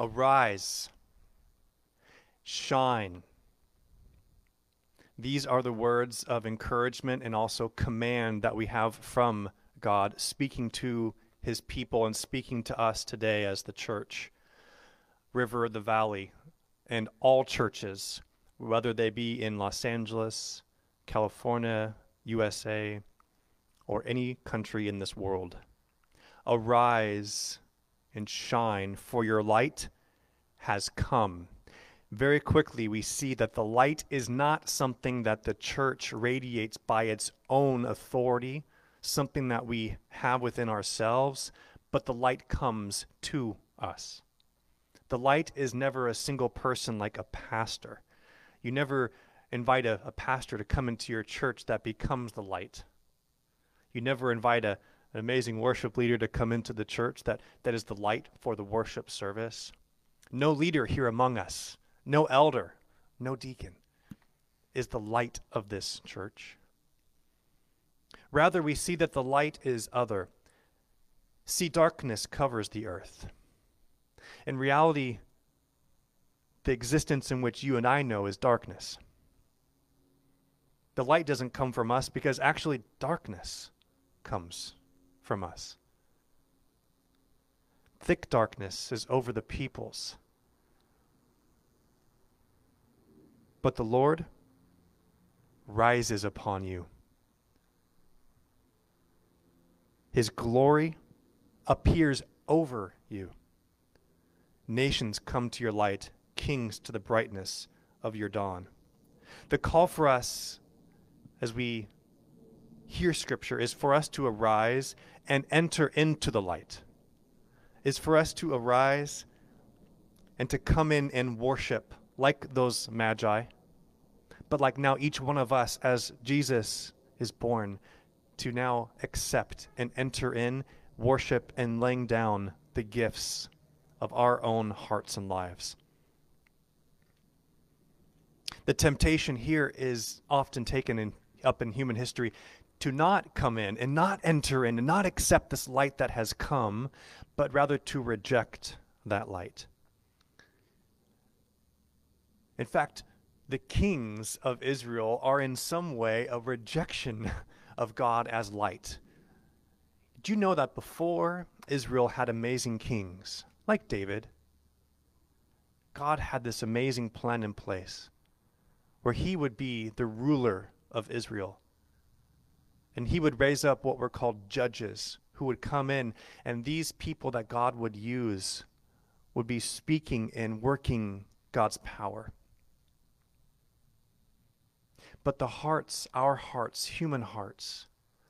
Arise, shine. These are the words of encouragement and also command that we have from God, speaking to his people and speaking to us today as the church, River of the Valley, and all churches, whether they be in Los Angeles, California, USA, or any country in this world. Arise and shine, for your light has come. Very quickly, we see that the light is not something that the church radiates by its own authority, something that we have within ourselves, but the light comes to us. The light is never a single person like a pastor. You never invite a, a pastor to come into your church that becomes the light. You never invite a, an amazing worship leader to come into the church that, that is the light for the worship service. No leader here among us, no elder, no deacon is the light of this church. Rather, we see that the light is other. See, darkness covers the earth. In reality, the existence in which you and I know is darkness. The light doesn't come from us because actually darkness comes from us. Thick darkness is over the peoples. But the Lord rises upon you. His glory appears over you. Nations come to your light, kings to the brightness of your dawn. The call for us as we hear Scripture is for us to arise and enter into the light, is for us to arise and to come in and worship like those magi, but like now each one of us as Jesus is born, to now accept and enter in, worship, and laying down the gifts of our own hearts and lives. The temptation here is often taken in, up in human history to not come in and not enter in and not accept this light that has come, but rather to reject that light. In fact, the kings of Israel are in some way a rejection of God as light. Do you know that before Israel had amazing kings, like David, God had this amazing plan in place where he would be the ruler of Israel and he would raise up what were called judges who would come in, and these people that God would use would be speaking and working God's power. But the hearts, our hearts, human hearts,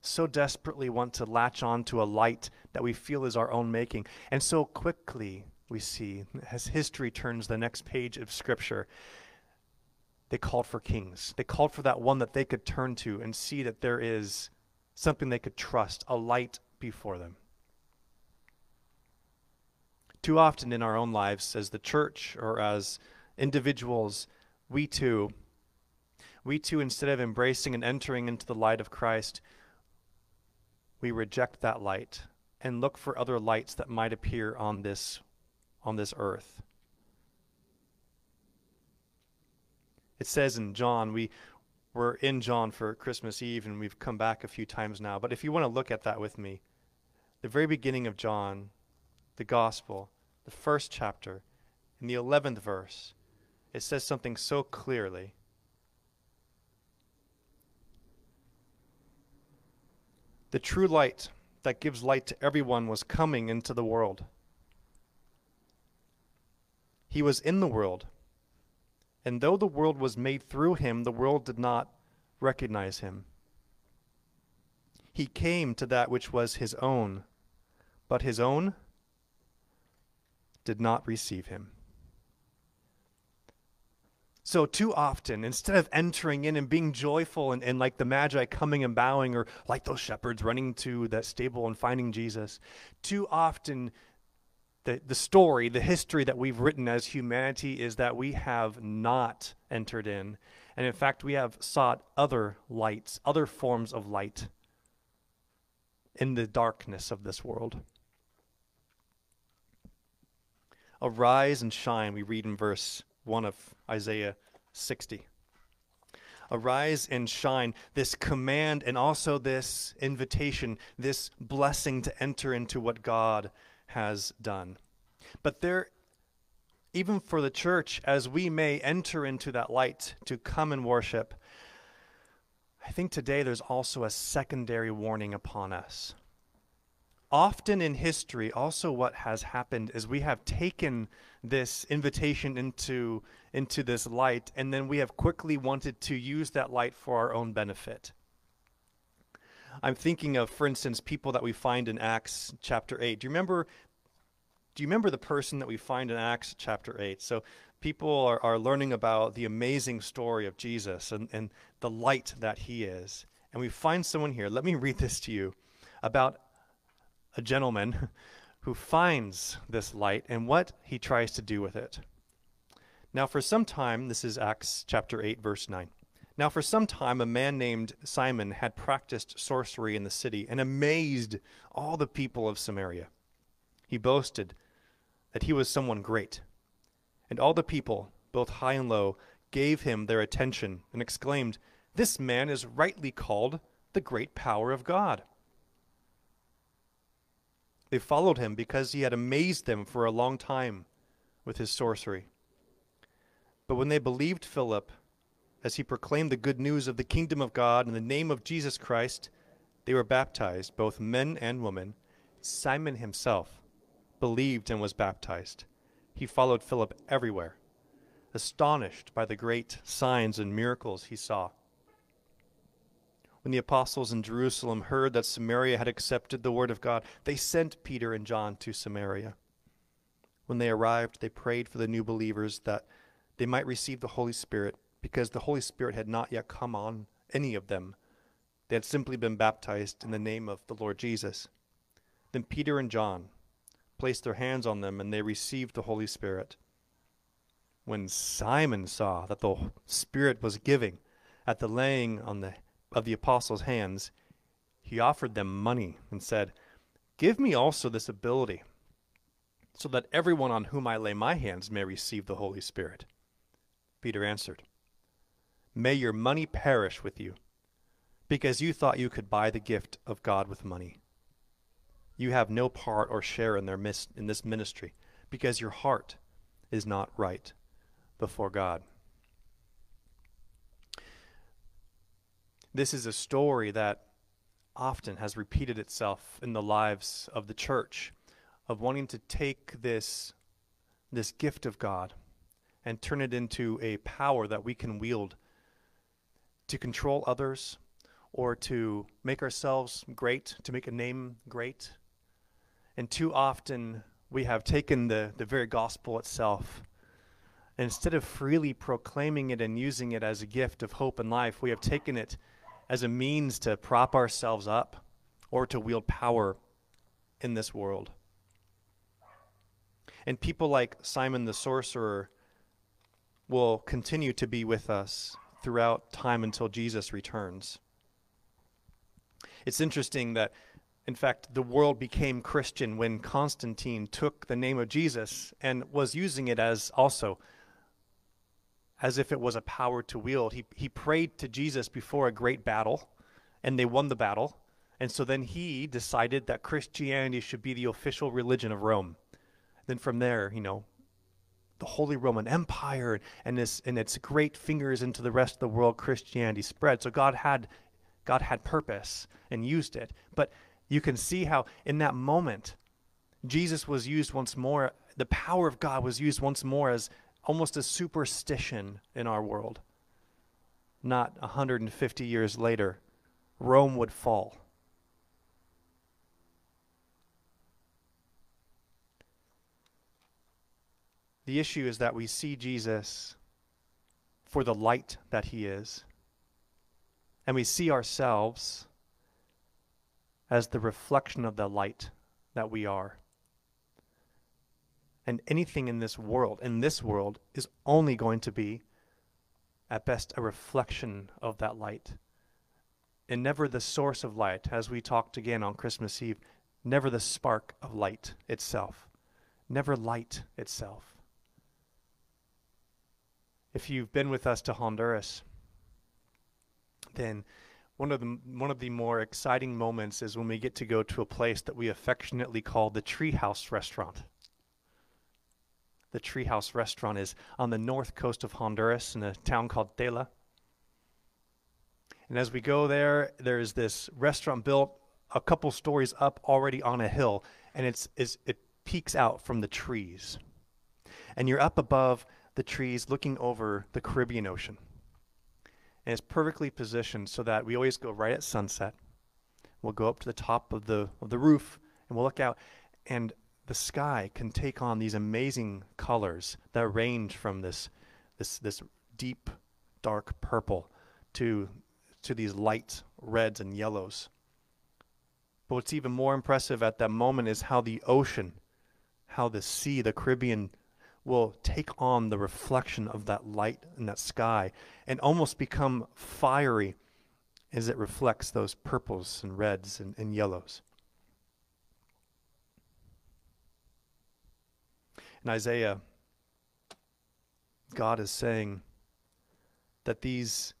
so desperately want to latch on to a light that we feel is our own making. And so quickly we see, as history turns the next page of Scripture, they called for kings. They called for that one that they could turn to and see that there is something they could trust, a light before them. Too often in our own lives, as the church or as individuals, we too, we too, instead of embracing and entering into the light of Christ, we reject that light and look for other lights that might appear on this, on this earth. It says in John, we, we're in John for Christmas Eve and we've come back a few times now. But if you want to look at that with me, the very beginning of John, the gospel, the first chapter, in the 11th verse, it says something so clearly. The true light that gives light to everyone was coming into the world. He was in the world, and though the world was made through him, the world did not recognize him. He came to that which was his own, but his own did not receive him. So, too often, instead of entering in and being joyful and, and like the Magi coming and bowing, or like those shepherds running to that stable and finding Jesus, too often the, the story, the history that we've written as humanity is that we have not entered in. And in fact, we have sought other lights, other forms of light in the darkness of this world. Arise and shine, we read in verse 1 of Isaiah 60. Arise and shine, this command and also this invitation, this blessing to enter into what God has done. But there, even for the church, as we may enter into that light to come and worship, I think today there's also a secondary warning upon us. Often in history, also what has happened is we have taken this invitation into, into this light, and then we have quickly wanted to use that light for our own benefit. I'm thinking of, for instance, people that we find in Acts chapter 8. Do you remember do you remember the person that we find in Acts chapter 8? So people are, are learning about the amazing story of Jesus and, and the light that he is. And we find someone here. Let me read this to you about a gentleman who finds this light and what he tries to do with it. Now, for some time, this is Acts chapter 8, verse 9. Now, for some time, a man named Simon had practiced sorcery in the city and amazed all the people of Samaria. He boasted that he was someone great. And all the people, both high and low, gave him their attention and exclaimed, This man is rightly called the great power of God. They followed him because he had amazed them for a long time with his sorcery. But when they believed Philip, as he proclaimed the good news of the kingdom of God in the name of Jesus Christ, they were baptized, both men and women. Simon himself believed and was baptized. He followed Philip everywhere, astonished by the great signs and miracles he saw. When the apostles in Jerusalem heard that Samaria had accepted the word of God, they sent Peter and John to Samaria. When they arrived, they prayed for the new believers that they might receive the Holy Spirit, because the Holy Spirit had not yet come on any of them. They had simply been baptized in the name of the Lord Jesus. Then Peter and John placed their hands on them and they received the Holy Spirit. When Simon saw that the Spirit was giving at the laying on the, of the apostles' hands, he offered them money and said, Give me also this ability, so that everyone on whom I lay my hands may receive the Holy Spirit. Peter answered, May your money perish with you, because you thought you could buy the gift of God with money you have no part or share in, their mis- in this ministry because your heart is not right before God. This is a story that often has repeated itself in the lives of the church of wanting to take this, this gift of God and turn it into a power that we can wield to control others or to make ourselves great, to make a name great, and too often we have taken the, the very gospel itself. And instead of freely proclaiming it and using it as a gift of hope and life, we have taken it as a means to prop ourselves up or to wield power in this world. And people like Simon the sorcerer will continue to be with us throughout time until Jesus returns. It's interesting that in fact, the world became Christian when Constantine took the name of Jesus and was using it as also as if it was a power to wield. He, he prayed to Jesus before a great battle, and they won the battle. And so then he decided that Christianity should be the official religion of Rome. Then from there, you know, the Holy Roman Empire and, this, and its great fingers into the rest of the world, Christianity spread. So God had, God had purpose and used it. But you can see how in that moment, Jesus was used once more, the power of God was used once more as almost a superstition in our world. Not 150 years later, Rome would fall. The issue is that we see Jesus for the light that he is, and we see ourselves as the reflection of the light that we are. And anything in this world, in this world, is only going to be, at best, a reflection of that light. And never the source of light, as we talked again on Christmas Eve, never the spark of light itself. never light itself. If you've been with us to Honduras, then one of the one of the more exciting moments is when we get to go to a place that we affectionately call the Treehouse Restaurant. The Treehouse Restaurant is on the north coast of Honduras in a town called Tela. And as we go there, there's this restaurant built a couple stories up already on a hill, and it's, it's it peeks out from the trees. And you're up above the trees looking over the Caribbean Ocean. And it's perfectly positioned so that we always go right at sunset. We'll go up to the top of the, of the roof and we'll look out, and the sky can take on these amazing colors that range from this, this, this deep, dark purple to, to these light reds and yellows. But what's even more impressive at that moment is how the ocean, how the sea, the Caribbean, will take on the reflection of that light in that sky and almost become fiery as it reflects those purples and reds and, and yellows. In Isaiah, God is saying that these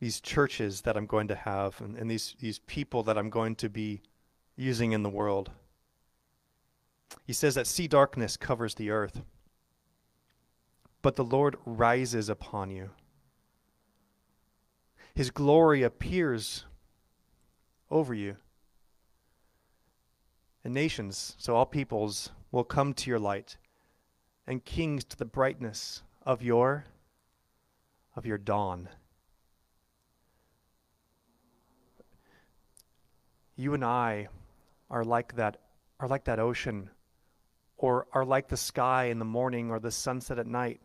these churches that I'm going to have and, and these, these people that I'm going to be using in the world. He says that see darkness covers the earth, but the Lord rises upon you. His glory appears over you. And nations, so all peoples, will come to your light, and kings to the brightness of your of your dawn. you and I are like that are like that ocean or are like the sky in the morning or the sunset at night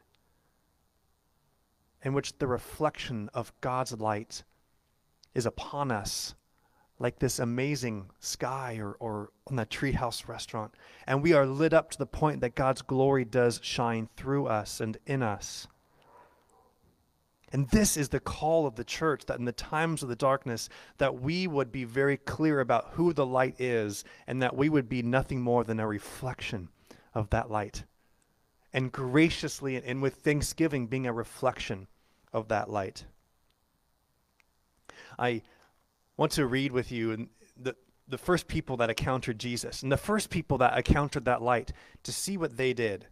in which the reflection of God's light is upon us like this amazing sky or, or on that treehouse restaurant. And we are lit up to the point that God's glory does shine through us and in us. And this is the call of the church that in the times of the darkness that we would be very clear about who the light is and that we would be nothing more than a reflection of that light. And graciously and with thanksgiving being a reflection of that light. I want to read with you the the first people that encountered Jesus and the first people that encountered that light to see what they did.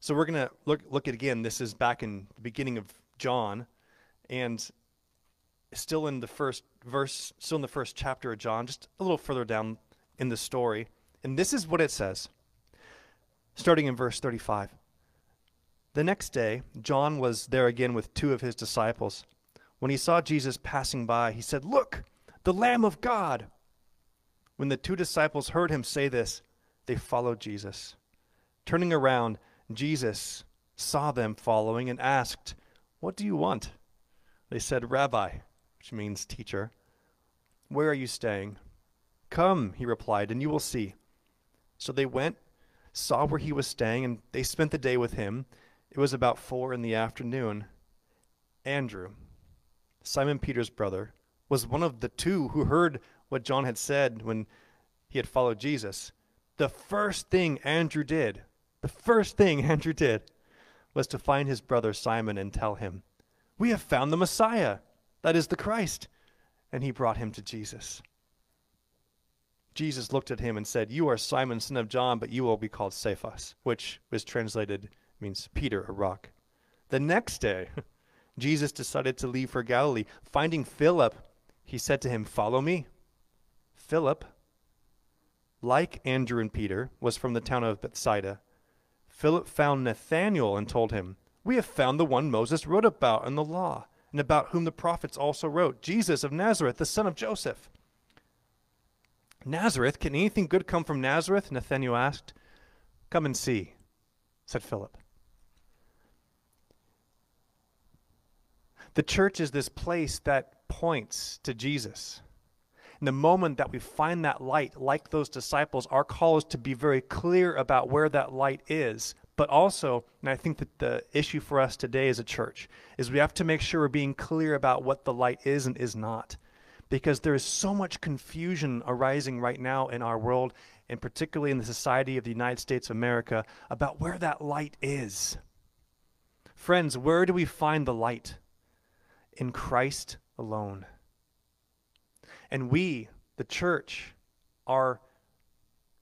So we're going to look look at again this is back in the beginning of John and still in the first verse, still in the first chapter of John, just a little further down in the story. And this is what it says, starting in verse 35. The next day, John was there again with two of his disciples. When he saw Jesus passing by, he said, Look, the Lamb of God. When the two disciples heard him say this, they followed Jesus. Turning around, Jesus saw them following and asked, What do you want? They said, Rabbi, which means teacher, where are you staying? Come, he replied, and you will see. So they went, saw where he was staying, and they spent the day with him. It was about four in the afternoon. Andrew, Simon Peter's brother, was one of the two who heard what John had said when he had followed Jesus. The first thing Andrew did, the first thing Andrew did, was to find his brother Simon and tell him, we have found the Messiah, that is the Christ. And he brought him to Jesus. Jesus looked at him and said, You are Simon, son of John, but you will be called Cephas, which was translated means Peter, a rock. The next day, Jesus decided to leave for Galilee. Finding Philip, he said to him, Follow me. Philip, like Andrew and Peter, was from the town of Bethsaida. Philip found Nathanael and told him, we have found the one Moses wrote about in the law, and about whom the prophets also wrote Jesus of Nazareth, the son of Joseph. Nazareth? Can anything good come from Nazareth? Nathanael asked. Come and see, said Philip. The church is this place that points to Jesus. In the moment that we find that light, like those disciples, our call is to be very clear about where that light is but also, and I think that the issue for us today as a church is we have to make sure we're being clear about what the light is and is not. Because there is so much confusion arising right now in our world, and particularly in the society of the United States of America, about where that light is. Friends, where do we find the light? In Christ alone. And we, the church, are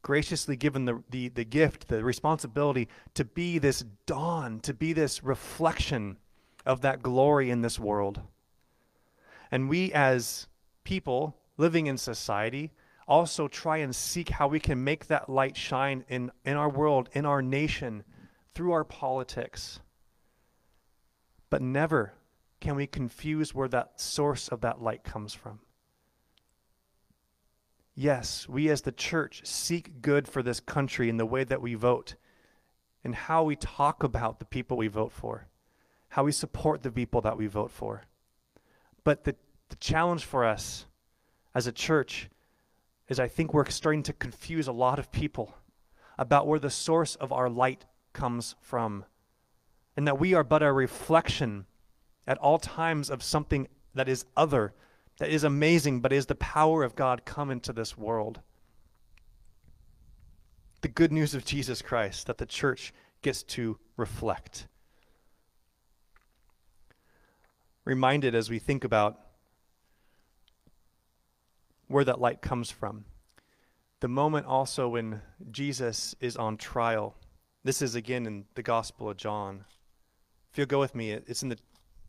graciously given the, the, the gift, the responsibility to be this dawn, to be this reflection of that glory in this world. And we, as people living in society, also try and seek how we can make that light shine in, in our world, in our nation, through our politics. But never can we confuse where that source of that light comes from. Yes, we as the church seek good for this country in the way that we vote and how we talk about the people we vote for, how we support the people that we vote for. But the, the challenge for us as a church is I think we're starting to confuse a lot of people about where the source of our light comes from, and that we are but a reflection at all times of something that is other that is amazing, but is the power of God come into this world. The good news of Jesus Christ that the church gets to reflect. Reminded as we think about where that light comes from. The moment also when Jesus is on trial. This is again in the Gospel of John. If you'll go with me, it's in the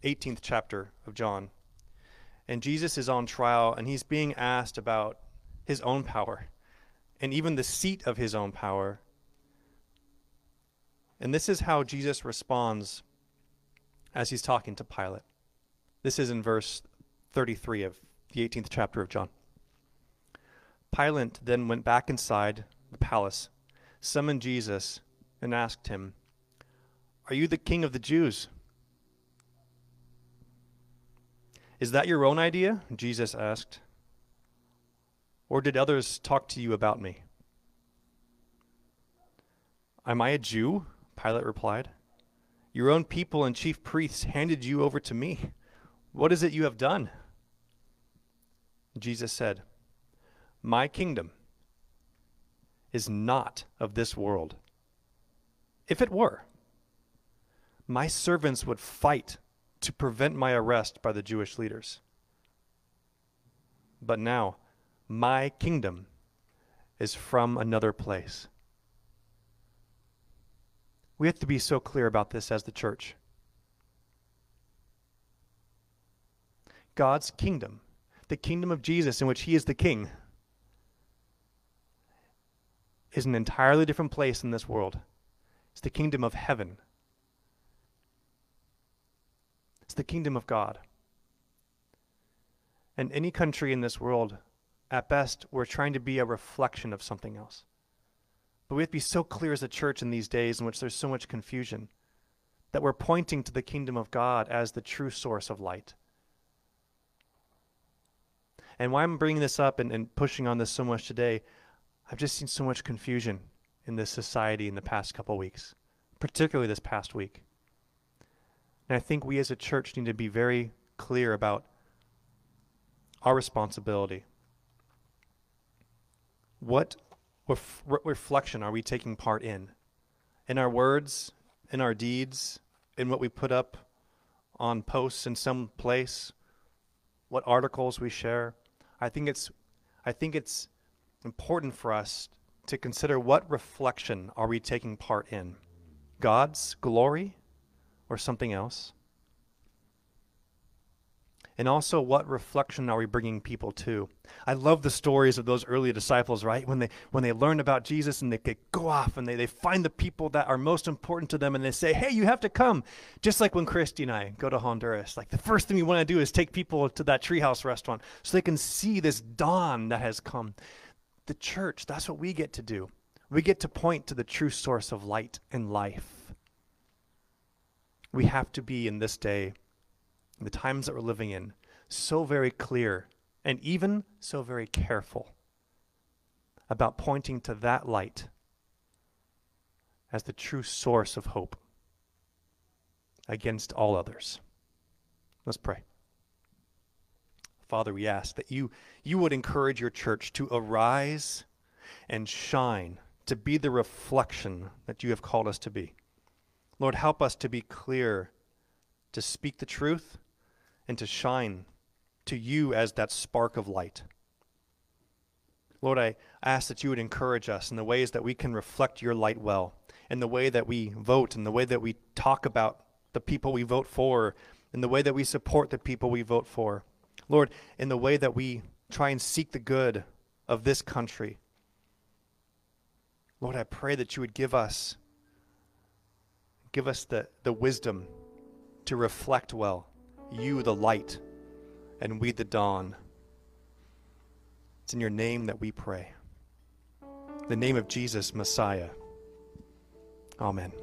18th chapter of John and Jesus is on trial and he's being asked about his own power and even the seat of his own power. And this is how Jesus responds as he's talking to Pilate. This is in verse 33 of the 18th chapter of John. Pilate then went back inside the palace, summoned Jesus, and asked him, Are you the king of the Jews? Is that your own idea? Jesus asked. Or did others talk to you about me? Am I a Jew? Pilate replied. Your own people and chief priests handed you over to me. What is it you have done? Jesus said, My kingdom is not of this world. If it were, my servants would fight to prevent my arrest by the Jewish leaders. But now, my kingdom is from another place. We have to be so clear about this as the church. God's kingdom, the kingdom of Jesus in which he is the king, is an entirely different place in this world. It's the kingdom of heaven. It's the kingdom of God. And any country in this world, at best, we're trying to be a reflection of something else. But we have to be so clear as a church in these days in which there's so much confusion that we're pointing to the kingdom of God as the true source of light. And why I'm bringing this up and, and pushing on this so much today, I've just seen so much confusion in this society in the past couple weeks, particularly this past week. And I think we as a church need to be very clear about our responsibility. What ref- reflection are we taking part in? In our words, in our deeds, in what we put up on posts in some place, what articles we share. I think it's I think it's important for us to consider what reflection are we taking part in? God's glory or something else? And also, what reflection are we bringing people to? I love the stories of those early disciples, right? When they when they learn about Jesus and they, they go off and they, they find the people that are most important to them and they say, hey, you have to come. Just like when Christy and I go to Honduras. Like the first thing we want to do is take people to that treehouse restaurant so they can see this dawn that has come. The church, that's what we get to do. We get to point to the true source of light and life we have to be in this day, in the times that we're living in, so very clear and even so very careful about pointing to that light as the true source of hope against all others. Let's pray. Father, we ask that you, you would encourage your church to arise and shine to be the reflection that you have called us to be. Lord, help us to be clear, to speak the truth, and to shine to you as that spark of light. Lord, I ask that you would encourage us in the ways that we can reflect your light well, in the way that we vote, in the way that we talk about the people we vote for, in the way that we support the people we vote for. Lord, in the way that we try and seek the good of this country. Lord, I pray that you would give us give us the, the wisdom to reflect well. You the light and we the dawn. It's in your name that we pray. The name of Jesus, Messiah. Amen.